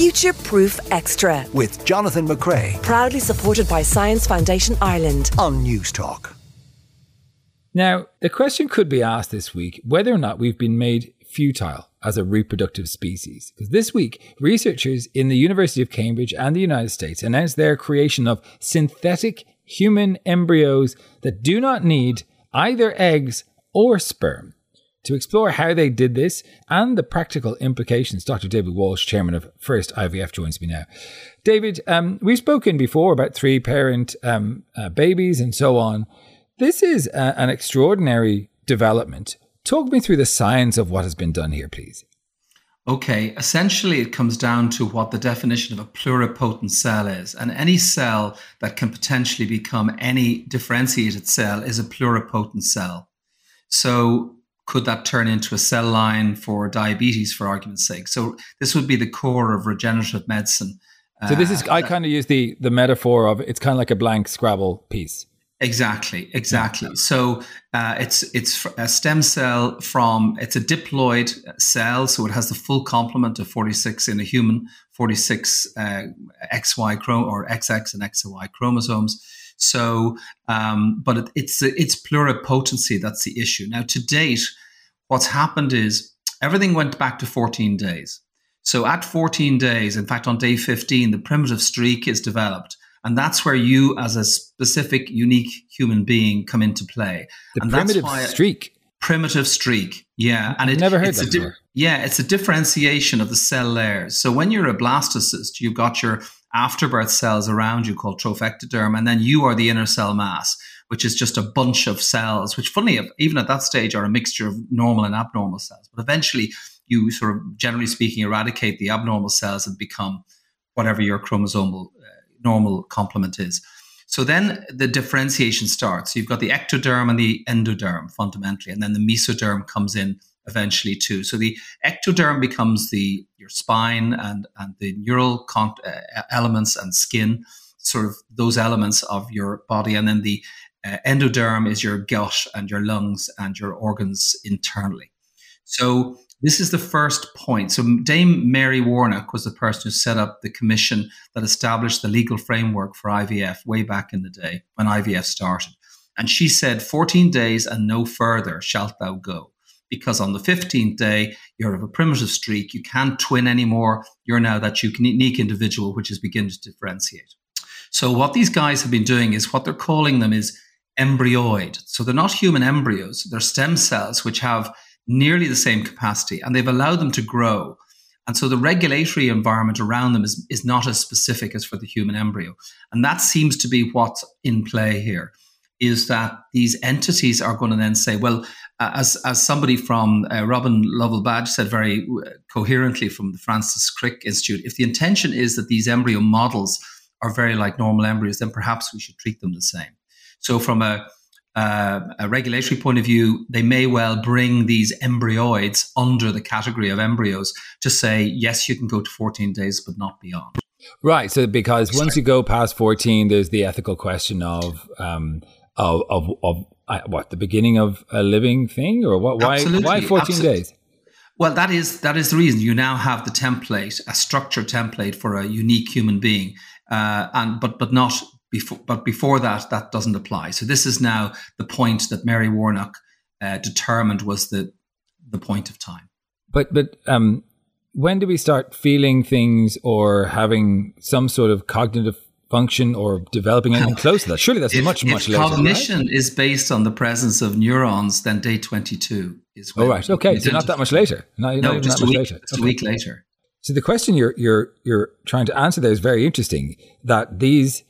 Future Proof Extra. With Jonathan McCrea. Proudly supported by Science Foundation Ireland. On Newstalk. Now, the question could be asked this week whether or not we've been made futile as a reproductive species. Because this week, researchers in the University of Cambridge and the United States announced their creation of synthetic human embryos that do not need either eggs or sperm. To explore how they did this and the practical implications, Dr. David Walsh, chairman of First IVF, joins me now. David, um, we've spoken before about three parent um, uh, babies and so on. This is a, an extraordinary development. Talk me through the science of what has been done here, please. Okay, essentially, it comes down to what the definition of a pluripotent cell is. And any cell that can potentially become any differentiated cell is a pluripotent cell. So, could that turn into a cell line for diabetes, for argument's sake? So, this would be the core of regenerative medicine. So, this is, uh, I kind of use the, the metaphor of it's kind of like a blank Scrabble piece. Exactly, exactly. Yeah. So uh, it's it's a stem cell from it's a diploid cell, so it has the full complement of forty six in a human, forty six uh, XY chrom or XX and XY chromosomes. So, um, but it, it's it's pluripotency that's the issue. Now, to date, what's happened is everything went back to fourteen days. So at 14 days, in fact, on day 15, the primitive streak is developed. And that's where you, as a specific, unique human being, come into play. The and primitive streak. Primitive streak, yeah. And I've it, never heard that di- Yeah, it's a differentiation of the cell layers. So when you're a blastocyst, you've got your afterbirth cells around you called trophectoderm, and then you are the inner cell mass, which is just a bunch of cells, which, funny, even at that stage, are a mixture of normal and abnormal cells. But eventually, you sort of, generally speaking, eradicate the abnormal cells and become whatever your chromosomal normal complement is. So then the differentiation starts. You've got the ectoderm and the endoderm fundamentally, and then the mesoderm comes in eventually too. So the ectoderm becomes the your spine and and the neural con- uh, elements and skin, sort of those elements of your body, and then the uh, endoderm is your gut and your lungs and your organs internally. So this is the first point. So Dame Mary Warnock was the person who set up the commission that established the legal framework for IVF way back in the day when IVF started. And she said, 14 days and no further shalt thou go. Because on the 15th day, you're of a primitive streak. You can't twin anymore. You're now that unique individual, which is beginning to differentiate. So what these guys have been doing is what they're calling them is embryoid. So they're not human embryos. They're stem cells, which have nearly the same capacity and they've allowed them to grow. And so the regulatory environment around them is, is not as specific as for the human embryo. And that seems to be what's in play here is that these entities are going to then say, well, uh, as, as somebody from uh, Robin Lovell Badge said very uh, coherently from the Francis Crick Institute, if the intention is that these embryo models are very like normal embryos, then perhaps we should treat them the same. So from a uh, a regulatory point of view, they may well bring these embryoids under the category of embryos to say, yes, you can go to 14 days, but not beyond. Right. So, because once you go past 14, there's the ethical question of, um, of, of, of uh, what, the beginning of a living thing or what? Why, Absolutely. why 14 Absolutely. days? Well, that is that is the reason you now have the template, a structure template for a unique human being, uh, and but but not before, but before that, that doesn't apply. So this is now the point that Mary Warnock uh, determined was the the point of time. But but um, when do we start feeling things or having some sort of cognitive function or developing anything close to that? Surely that's if, much much later. Cognition right? is based on the presence of neurons. Then day twenty two is. oh right, okay, so not that much later. Not, no, not just a week, later. Just okay. a week later. So the question you're you're you're trying to answer there is very interesting. That these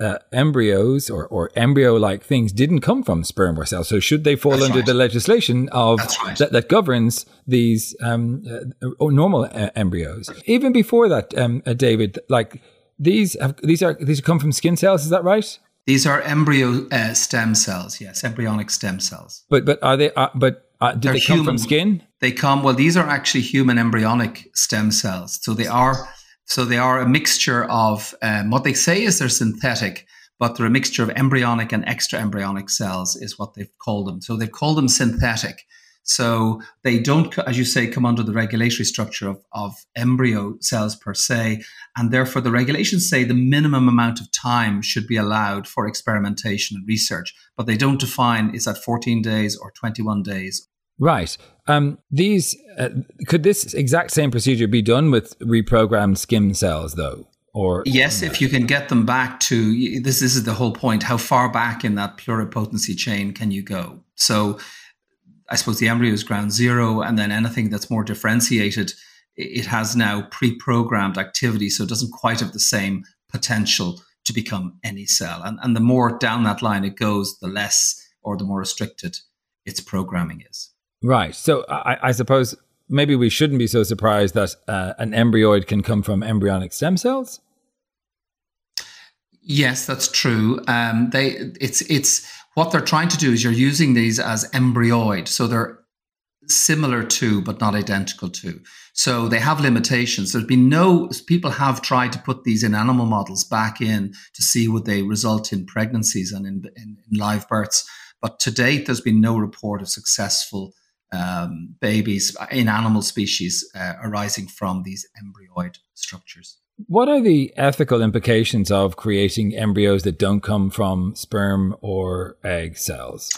uh, embryos or, or embryo like things didn't come from sperm or cells. So should they fall That's under right. the legislation of right. that, that, governs these um, uh, normal uh, embryos? Even before that, um, uh, David, like these have, these are these come from skin cells. Is that right? These are embryo uh, stem cells. Yes, embryonic stem cells. But but are they? Uh, but do They're they come human. from skin? They come. Well, these are actually human embryonic stem cells. So they are so they are a mixture of um, what they say is they're synthetic, but they're a mixture of embryonic and extra embryonic cells, is what they've called them. So they've called them synthetic. So they don't, as you say, come under the regulatory structure of, of embryo cells per se. And therefore, the regulations say the minimum amount of time should be allowed for experimentation and research, but they don't define is that 14 days or 21 days. Right. Um, these uh, could this exact same procedure be done with reprogrammed skin cells, though? Or yes, if you can get them back to this, this is the whole point. How far back in that pluripotency chain can you go? So I suppose the embryo is ground zero, and then anything that's more differentiated, it has now pre-programmed activity, so it doesn't quite have the same potential to become any cell. And, and the more down that line it goes, the less or the more restricted its programming is. Right. So I, I suppose maybe we shouldn't be so surprised that uh, an embryoid can come from embryonic stem cells. Yes, that's true. Um, they it's it's what they're trying to do is you're using these as embryoid, so they're similar to but not identical to. So they have limitations. There's been no people have tried to put these in animal models back in to see would they result in pregnancies and in, in, in live births. But to date, there's been no report of successful um, babies in animal species uh, arising from these embryoid structures. What are the ethical implications of creating embryos that don't come from sperm or egg cells?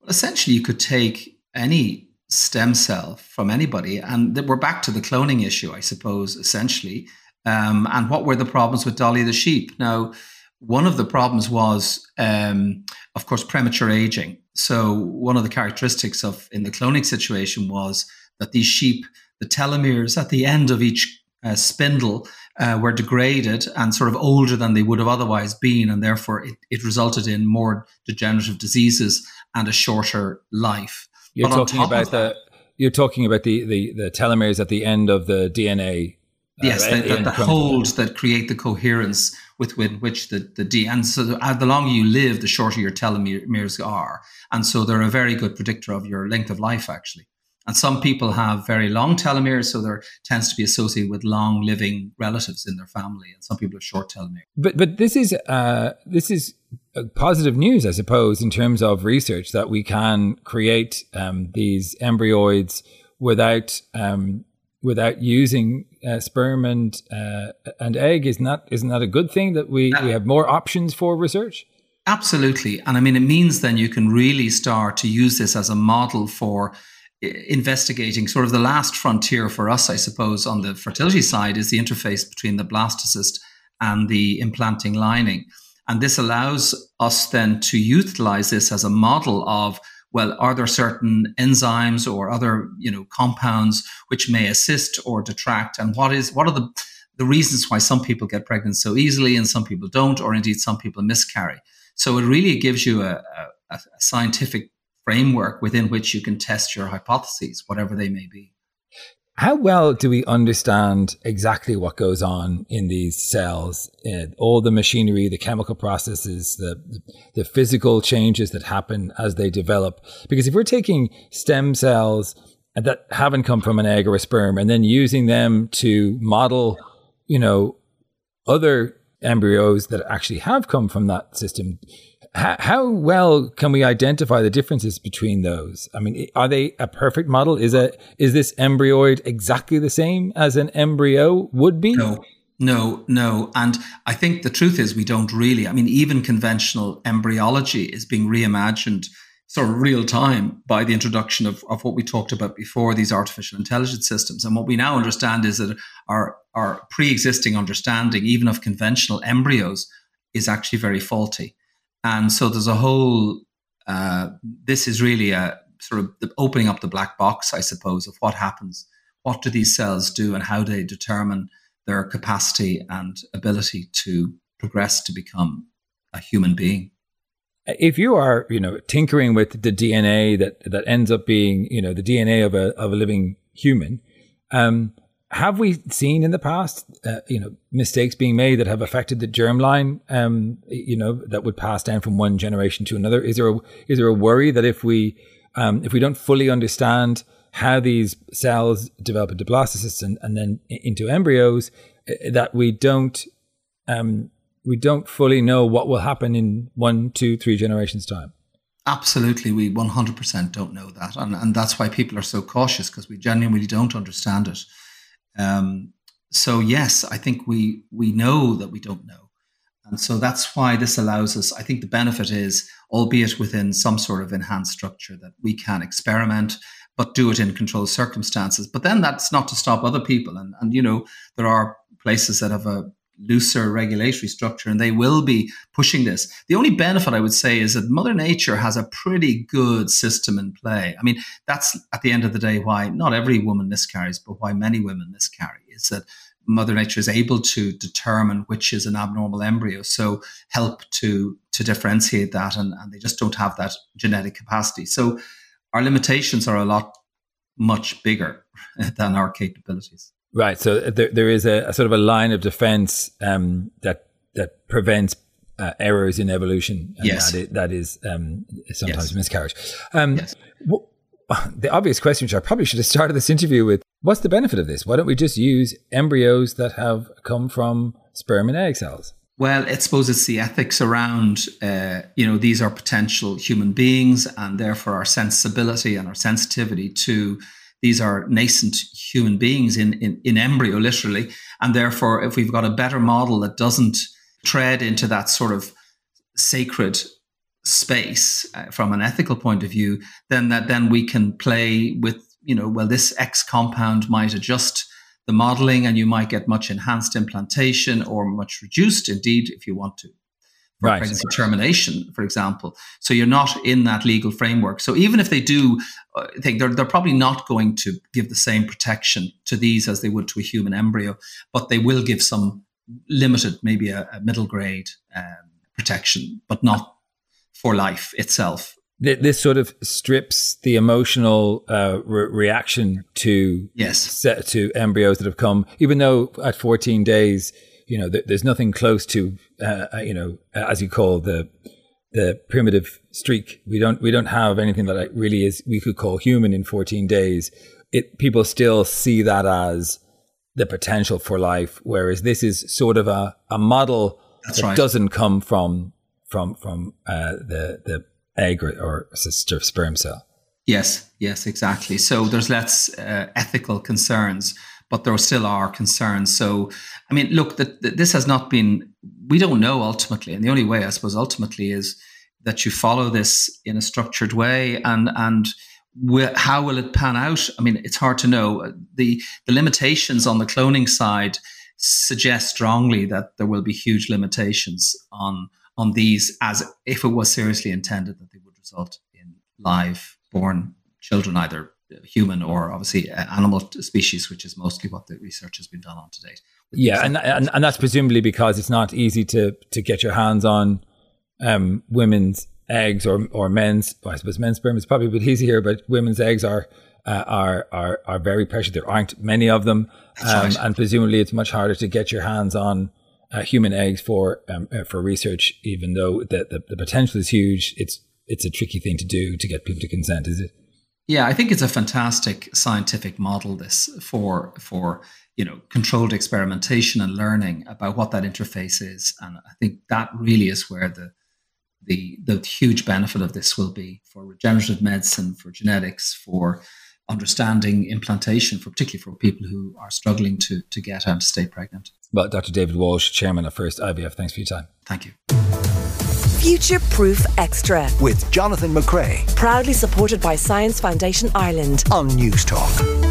Well, essentially, you could take any stem cell from anybody, and we're back to the cloning issue, I suppose, essentially. Um, and what were the problems with Dolly the sheep? Now, one of the problems was, um, of course, premature aging. So, one of the characteristics of in the cloning situation was that these sheep, the telomeres at the end of each uh, spindle uh, were degraded and sort of older than they would have otherwise been, and therefore it, it resulted in more degenerative diseases and a shorter life. You're but talking about the you're talking about the, the the telomeres at the end of the DNA. Uh, yes, the, the, the holds that create the coherence with, which the the D and so the, uh, the longer you live, the shorter your telomeres are, and so they're a very good predictor of your length of life, actually. And some people have very long telomeres, so there tends to be associated with long living relatives in their family, and some people have short telomeres. But but this is uh, this is positive news, I suppose, in terms of research that we can create um, these embryoids without um, without using uh, sperm and uh, and egg. Is not isn't that a good thing that we, we have more options for research? Absolutely, and I mean it means then you can really start to use this as a model for investigating sort of the last frontier for us, I suppose, on the fertility side is the interface between the blastocyst and the implanting lining. And this allows us then to utilize this as a model of, well, are there certain enzymes or other, you know, compounds which may assist or detract? And what is, what are the, the reasons why some people get pregnant so easily and some people don't, or indeed some people miscarry? So it really gives you a, a, a scientific framework within which you can test your hypotheses, whatever they may be. How well do we understand exactly what goes on in these cells, uh, all the machinery, the chemical processes, the, the physical changes that happen as they develop? Because if we're taking stem cells that haven't come from an egg or a sperm and then using them to model, you know, other embryos that actually have come from that system, how, how, well can we identify the differences between those? I mean, are they a perfect model? Is a is this embryoid exactly the same as an embryo would be? No, no, no. And I think the truth is we don't really. I mean, even conventional embryology is being reimagined sort of real time by the introduction of, of what we talked about before, these artificial intelligence systems. And what we now understand is that our, our pre-existing understanding, even of conventional embryos, is actually very faulty. And so there's a whole, uh, this is really a sort of opening up the black box, I suppose, of what happens. What do these cells do and how they determine their capacity and ability to progress to become a human being? If you are, you know, tinkering with the DNA that, that ends up being, you know, the DNA of a, of a living human, um, have we seen in the past, uh, you know, mistakes being made that have affected the germline, um, you know, that would pass down from one generation to another? Is there a, is there a worry that if we um, if we don't fully understand how these cells develop into blastocysts and, and then into embryos, uh, that we don't um, we don't fully know what will happen in one, two, three generations time? Absolutely, we 100% don't know that. And, and that's why people are so cautious because we genuinely don't understand it. Um, so, yes, I think we, we know that we don't know. And so that's why this allows us, I think the benefit is, albeit within some sort of enhanced structure, that we can experiment, but do it in controlled circumstances. But then that's not to stop other people. And, and you know, there are places that have a looser regulatory structure and they will be pushing this. The only benefit I would say is that Mother Nature has a pretty good system in play. I mean, that's at the end of the day why not every woman miscarries, but why many women miscarry is that Mother Nature is able to determine which is an abnormal embryo. So help to to differentiate that and, and they just don't have that genetic capacity. So our limitations are a lot much bigger than our capabilities. Right. So there, there is a, a sort of a line of defense um, that that prevents uh, errors in evolution. And yes. That is, that is um, sometimes yes. miscarriage. Um, yes. the obvious question, which I probably should have started this interview with, what's the benefit of this? Why don't we just use embryos that have come from sperm and egg cells? Well, I suppose it's the ethics around, uh, you know, these are potential human beings, and therefore our sensibility and our sensitivity to these are nascent human beings in, in, in embryo, literally. And therefore, if we've got a better model that doesn't tread into that sort of sacred space uh, from an ethical point of view, then that then we can play with, you know, well, this X compound might adjust the modeling and you might get much enhanced implantation or much reduced, indeed, if you want to for right. pregnancy termination, for example. So you're not in that legal framework. So even if they do uh, think they're, they're probably not going to give the same protection to these as they would to a human embryo, but they will give some limited, maybe a, a middle grade um, protection, but not for life itself. This sort of strips the emotional uh, re- reaction to yes to embryos that have come, even though at 14 days you know, th- there's nothing close to, uh, uh, you know, as you call the the primitive streak. We don't we don't have anything that really is we could call human in 14 days. It people still see that as the potential for life, whereas this is sort of a, a model That's that right. doesn't come from from from uh, the the egg or, or sister sperm cell. Yes, yes, exactly. So there's less uh, ethical concerns but there still are concerns. So, I mean, look, that this has not been. We don't know ultimately, and the only way, I suppose, ultimately is that you follow this in a structured way, and and how will it pan out? I mean, it's hard to know. the The limitations on the cloning side suggest strongly that there will be huge limitations on on these, as if it was seriously intended that they would result in live born children, either human or obviously animal species, which is mostly what the research has been done on to date. Yeah, and, and, and that's presumably because it's not easy to to get your hands on um, women's eggs or or men's. Well, I suppose men's sperm is probably a bit easier, but women's eggs are. Uh, are are are very precious. There aren't many of them, um, and presumably it's much harder to get your hands on uh, human eggs for um, uh, for research. Even though the, the the potential is huge, it's it's a tricky thing to do to get people to consent. Is it? Yeah, I think it's a fantastic scientific model. This for for you know controlled experimentation and learning about what that interface is, and I think that really is where the the the huge benefit of this will be for regenerative medicine, for genetics, for understanding implantation, for particularly for people who are struggling to to get and stay pregnant. Well, Dr. David Walsh, Chairman of First IVF, thanks for your time. Thank you. Future Proof Extra with Jonathan McCrea. Proudly supported by Science Foundation Ireland on Newstalk.